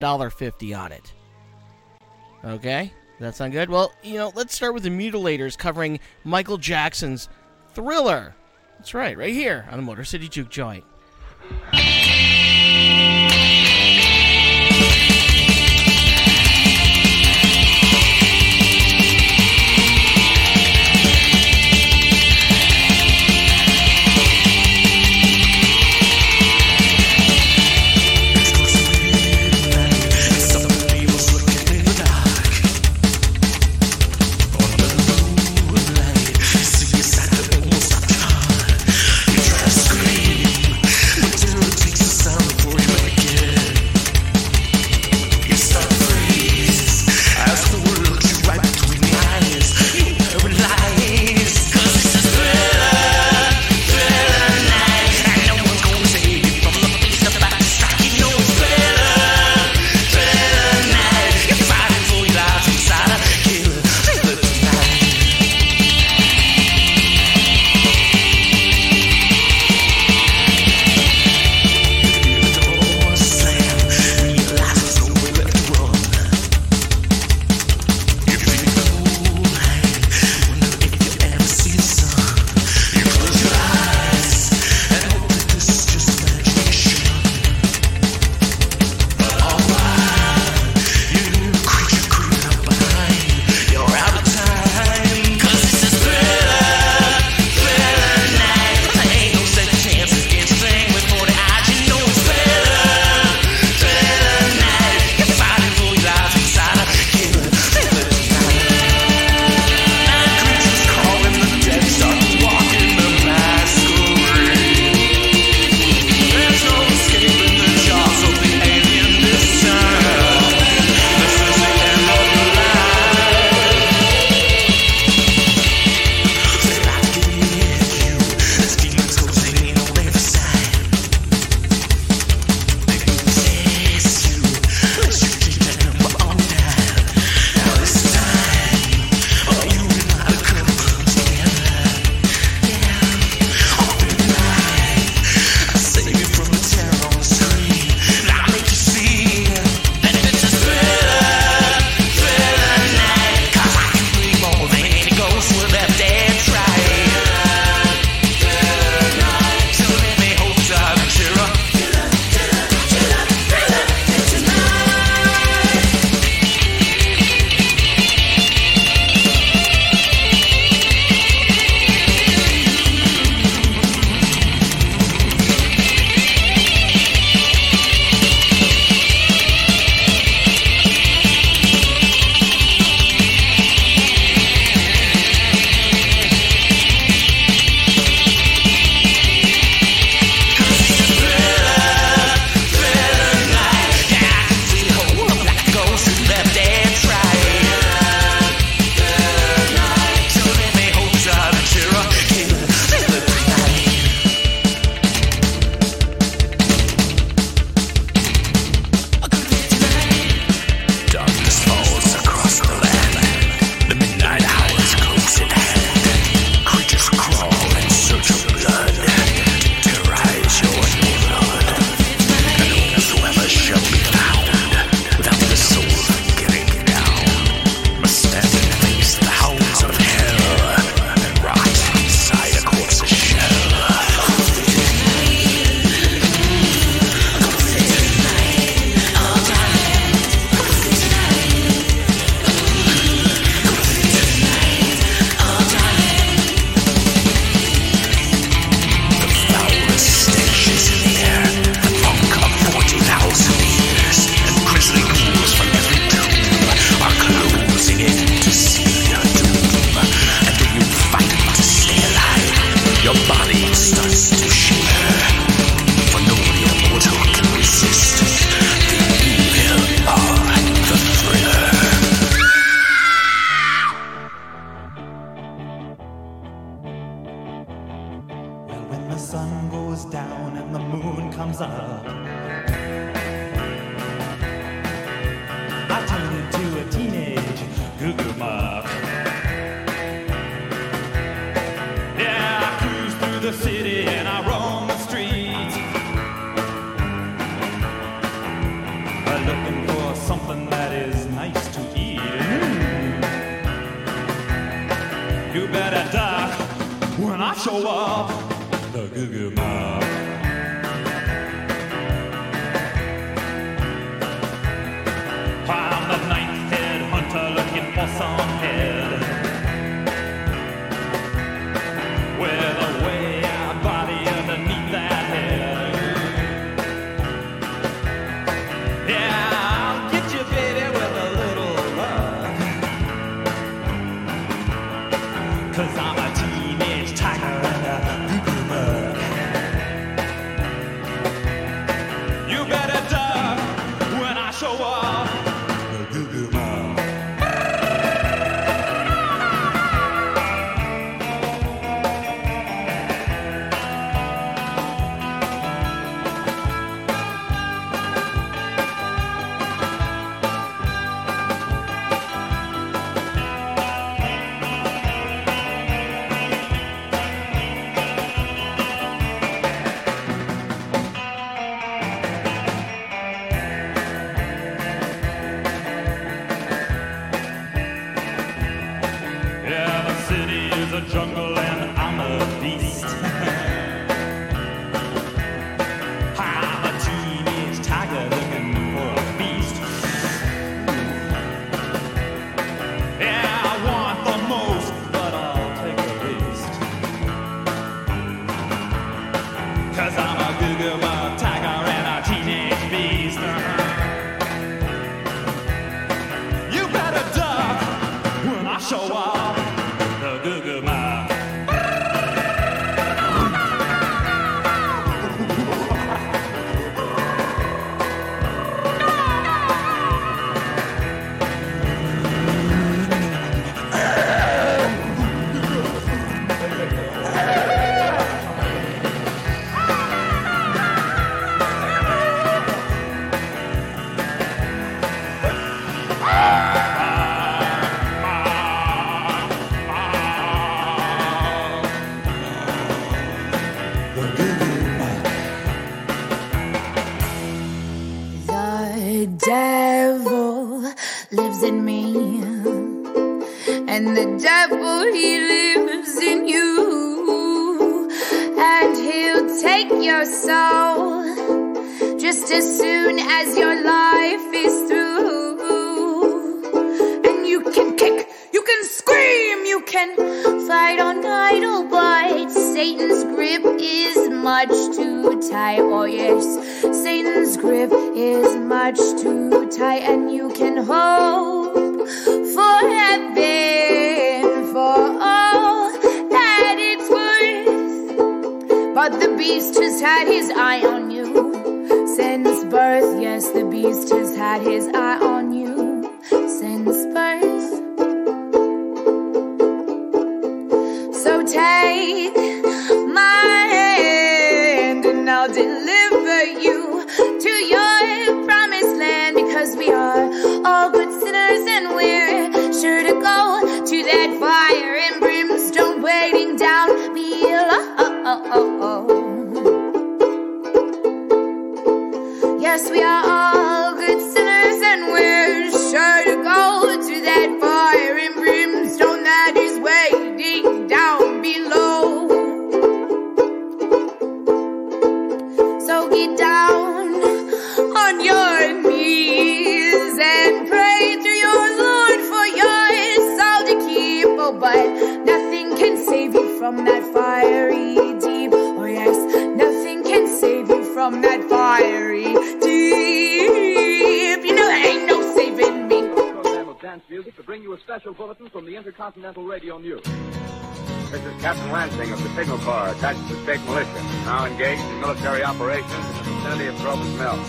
$1.50 on it. Okay? That sound good? Well, you know, let's start with the Mutilators covering Michael Jackson's Thriller. That's right, right here on the Motor City Juke Joint. had his eye Continental Radio News. This is Captain Lansing of the Signal Corps, attached to the state militia, now engaged in military operations in the vicinity of Grover's Mill.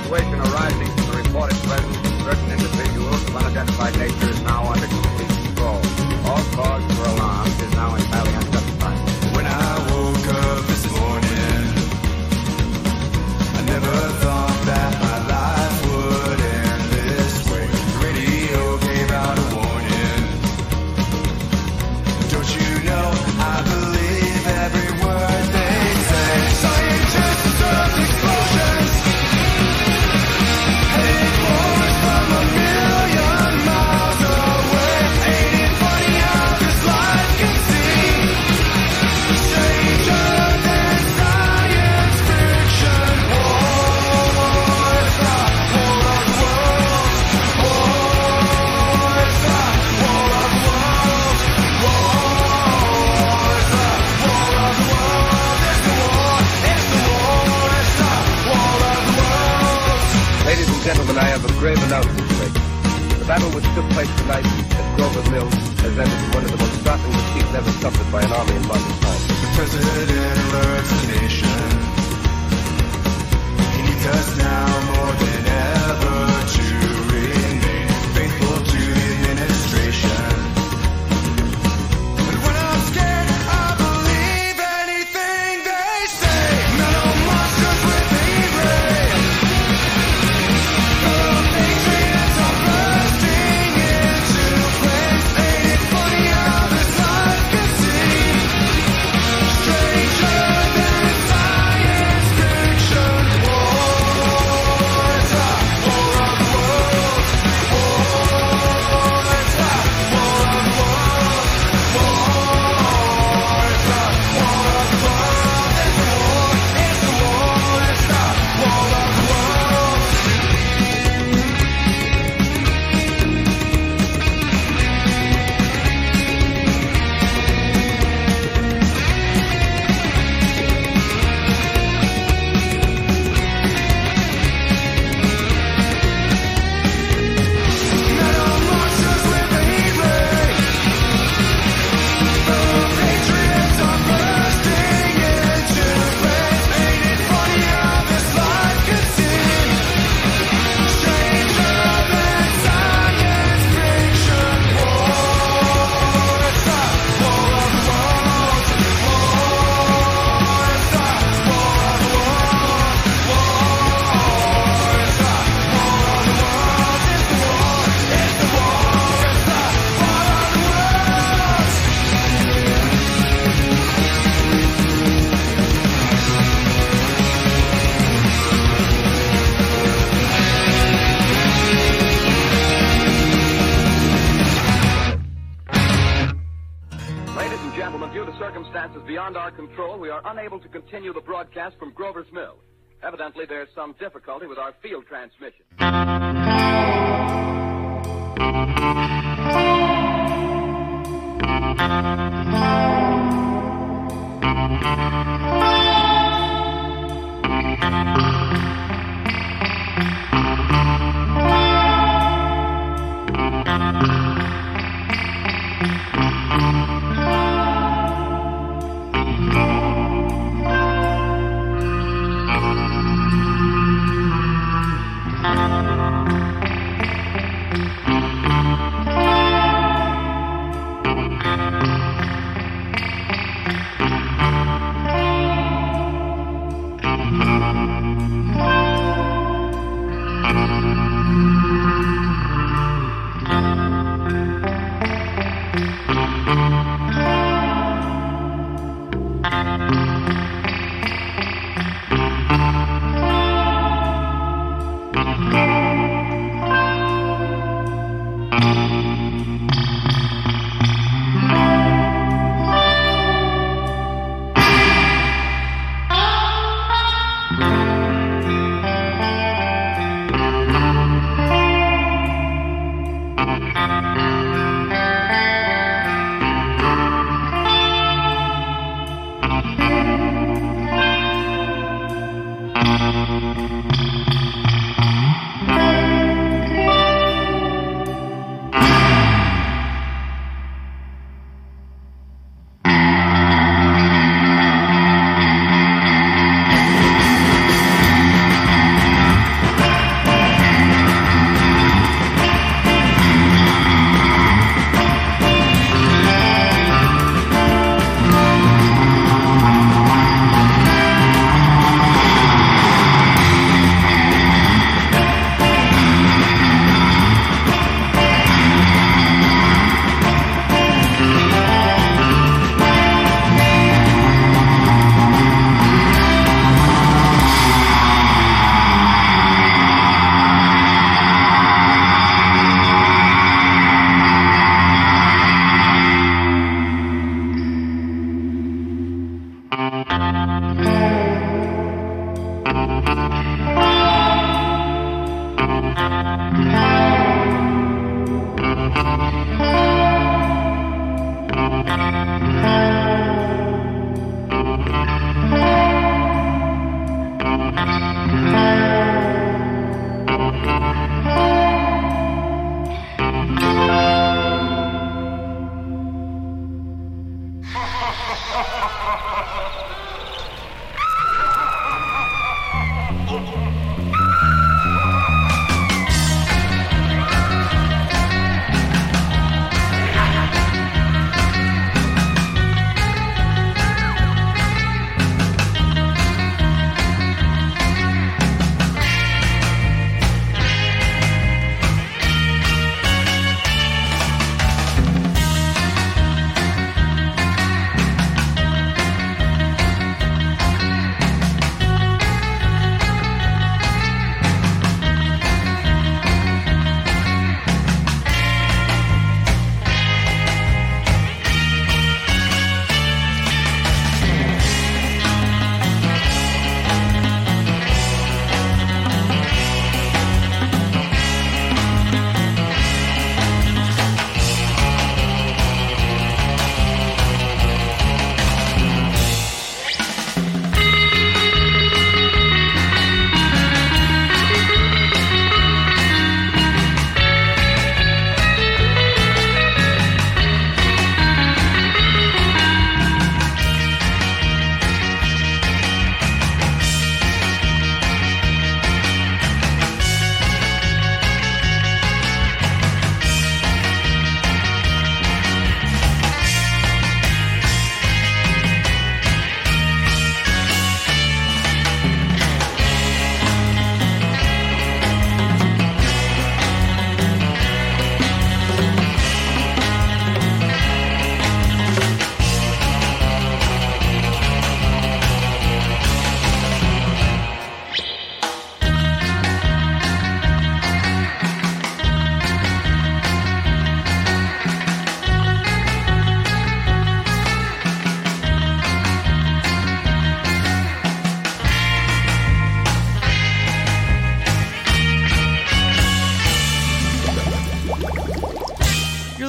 Situation arising from the reported presence of certain individuals of unidentified nature is now under complete control. All cause for alarm is now entirely under gentlemen, I have a grave announcement to make. The battle which took place tonight at Grover Mill has ended in one of the most startling defeats ever suffered by an army in modern times. The president alerts the nation. Needs us now our control, we are unable to continue the broadcast from Grover's Mill. Evidently, there's some difficulty with our field transmission.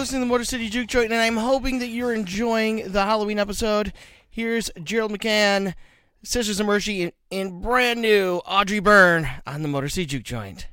listening to the Motor City Juke Joint, and I'm hoping that you're enjoying the Halloween episode. Here's Gerald McCann, Sisters of Mercy, and, brand new Audrey Byrne on the Motor City Juke Joint.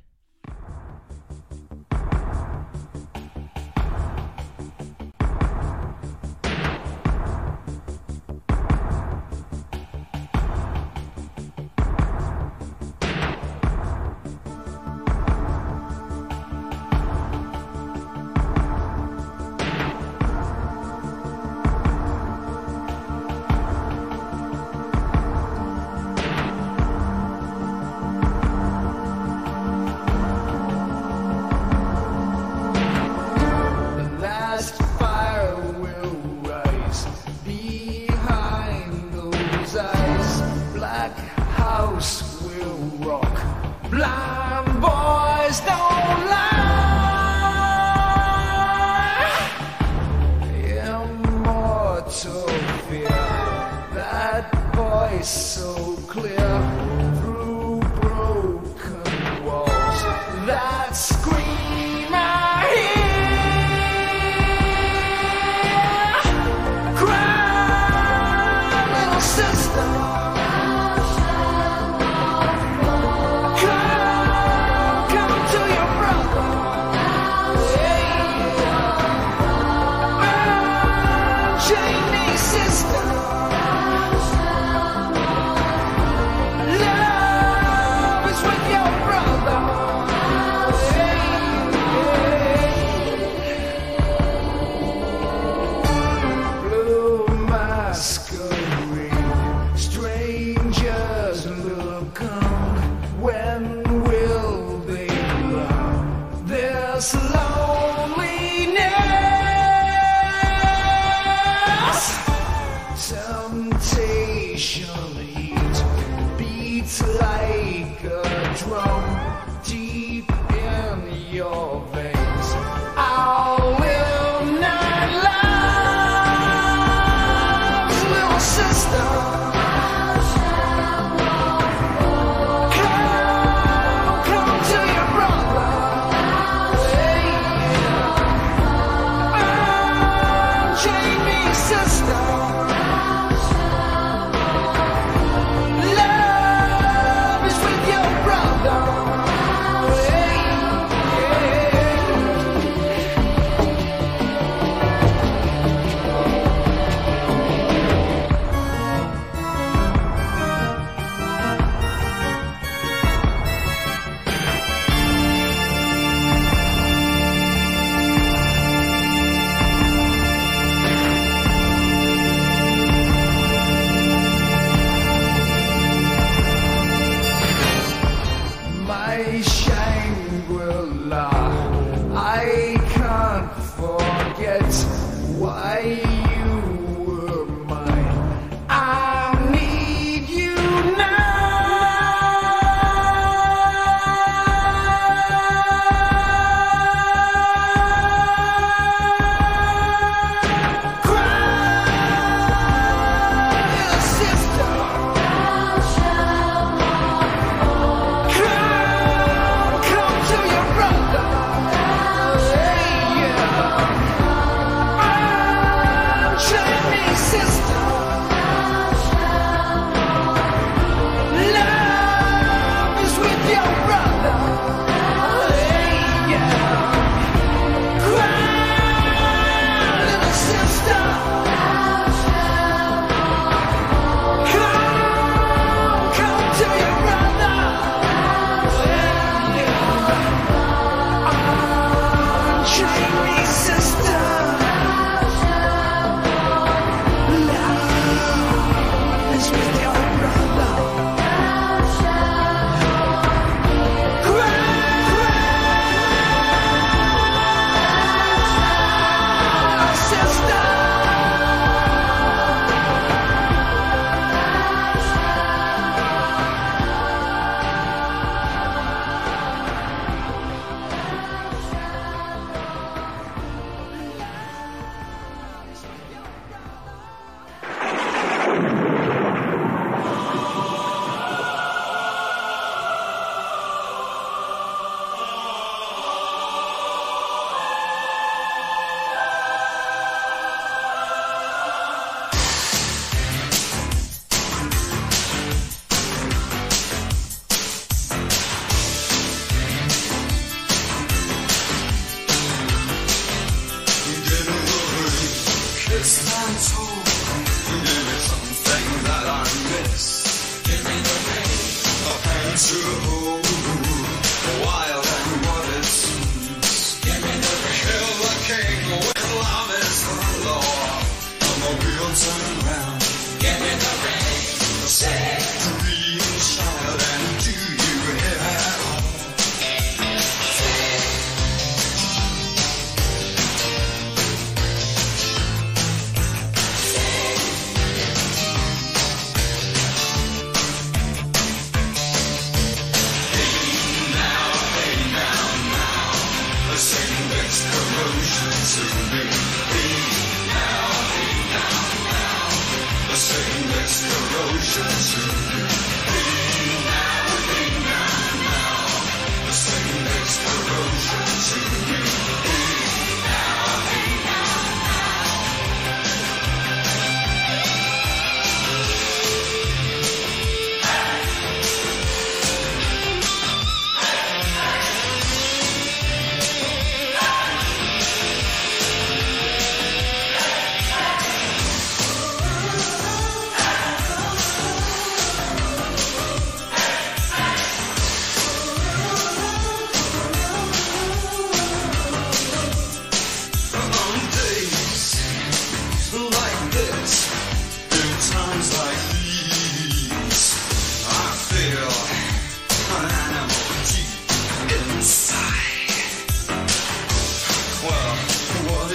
Time.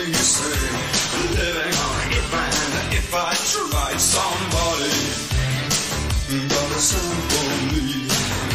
somebody, you say, living on a good man if I tried somebody, mm, but it's me.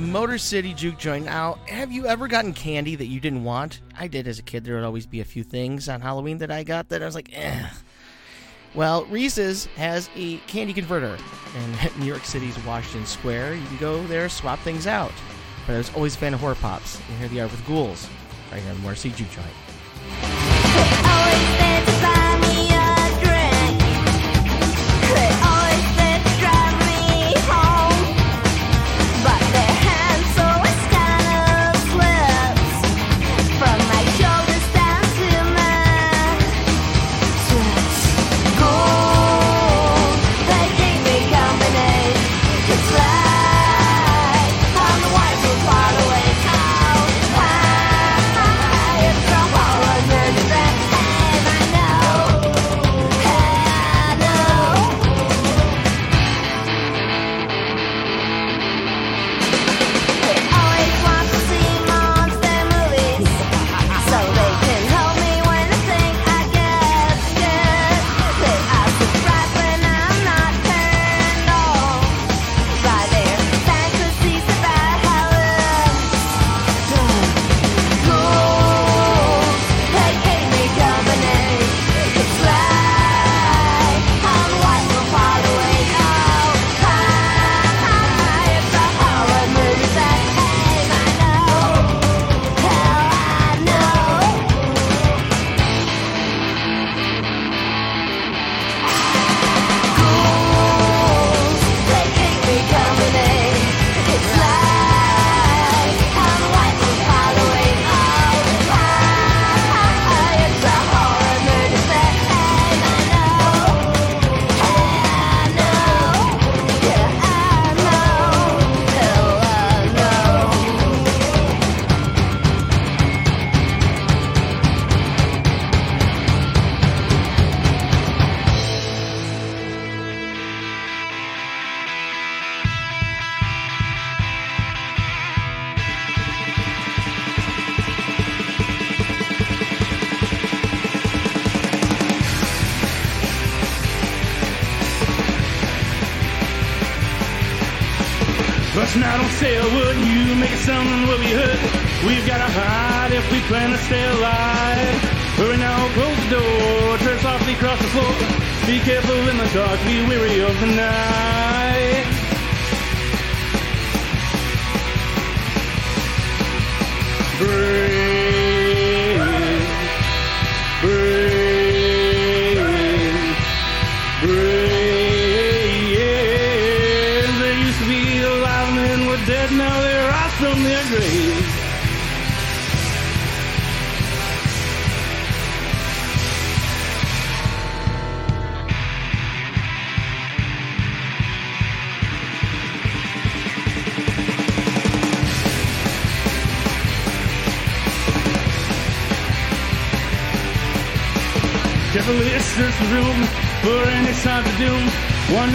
Motor City Juke Joint. Now, have you ever gotten candy that you didn't want? I did as a kid. There would always be a few things on Halloween that I got that I was like, eh. Well, Reese's has a candy converter in New York City's Washington Square. You can go there, swap things out. But I was always a fan of HorrorPops. And here they are with Ghouls, right here on the Motor City Juke Joint.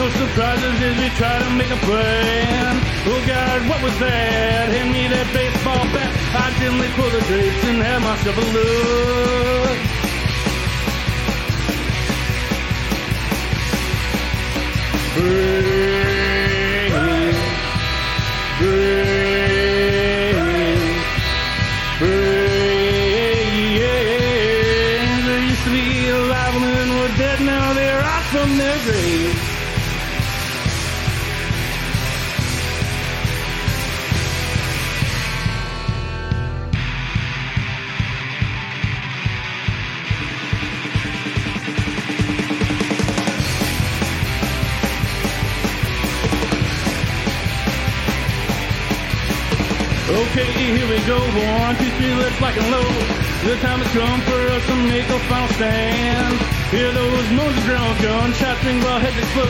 no surprises as we try to make a plan. Oh God, what was that? Hand me that baseball bat. I gently pull the drapes and have myself a look. Break, Okay, here we go. One, two, three, let's lock and load. The time has come for us to make a final stand. Hear those of drone gunshots ring while heads explode.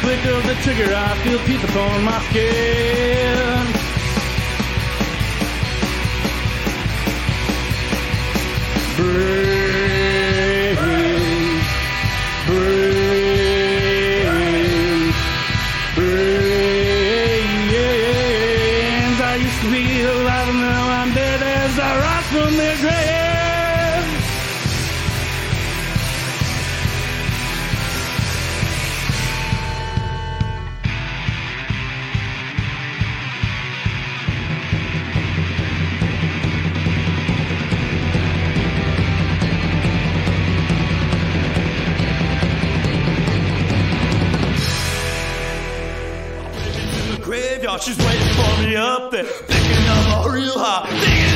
Flick of the trigger, I feel teeth upon my skin. Break, graveyard. She's waiting for me up there, picking up a real high.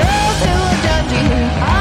girls who have done to you.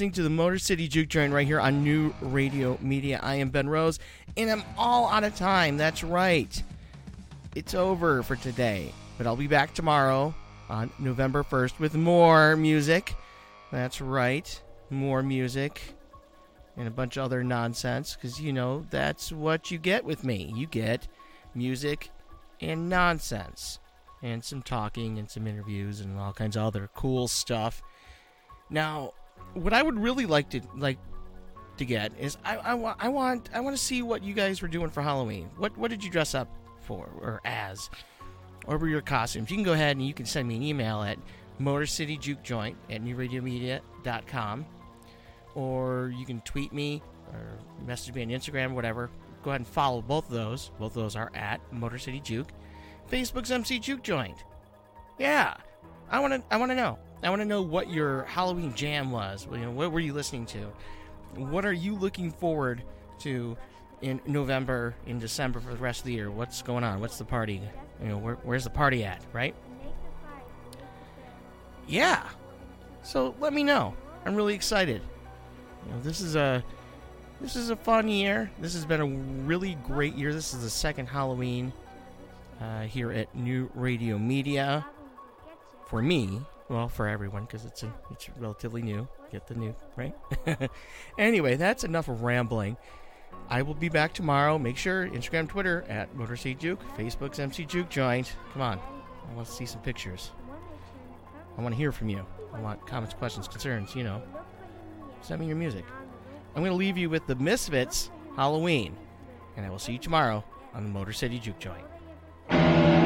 Listening to the Motor City Juke Joint right here on New Radio Media. I am Ben Rose, and I'm all out of time. That's right. It's over for today, but I'll be back tomorrow on November 1st with more music. That's right. More music and a bunch of other nonsense because, you know, that's what you get with me. You get music and nonsense and some talking and some interviews and all kinds of other cool stuff. Now, what I would really like to like to get is I, I, wa- I want I want to see what you guys were doing for Halloween. What what did you dress up for or as? Or were your costumes? You can go ahead and you can send me an email at motorcityjukejoint at newradiomedia.com or you can tweet me or message me on Instagram, whatever. Go ahead and follow both of those. Both of those are at Motor City Juke. Facebook's MC Juke Joint. Yeah, I want to. I want to know. I want to know what your Halloween jam was. You know, what were you listening to? What are you looking forward to in November, in December for the rest of the year? What's going on? What's the party? You know, where, where's the party at? Right? Yeah. So let me know. I'm really excited. You know, this is a this is a fun year. This has been a really great year. This is the second Halloween uh, here at New Radio Media for me. Well, for everyone because it's a, it's relatively new. Get the new right. anyway, that's enough rambling. I will be back tomorrow. Make sure Instagram, Twitter at Motor City Juke, Facebook's MC Juke Joint. Come on, I want to see some pictures. I want to hear from you. I want comments, questions, concerns. You know, send me your music. I'm going to leave you with the Misfits Halloween, and I will see you tomorrow on the Motor City Juke Joint.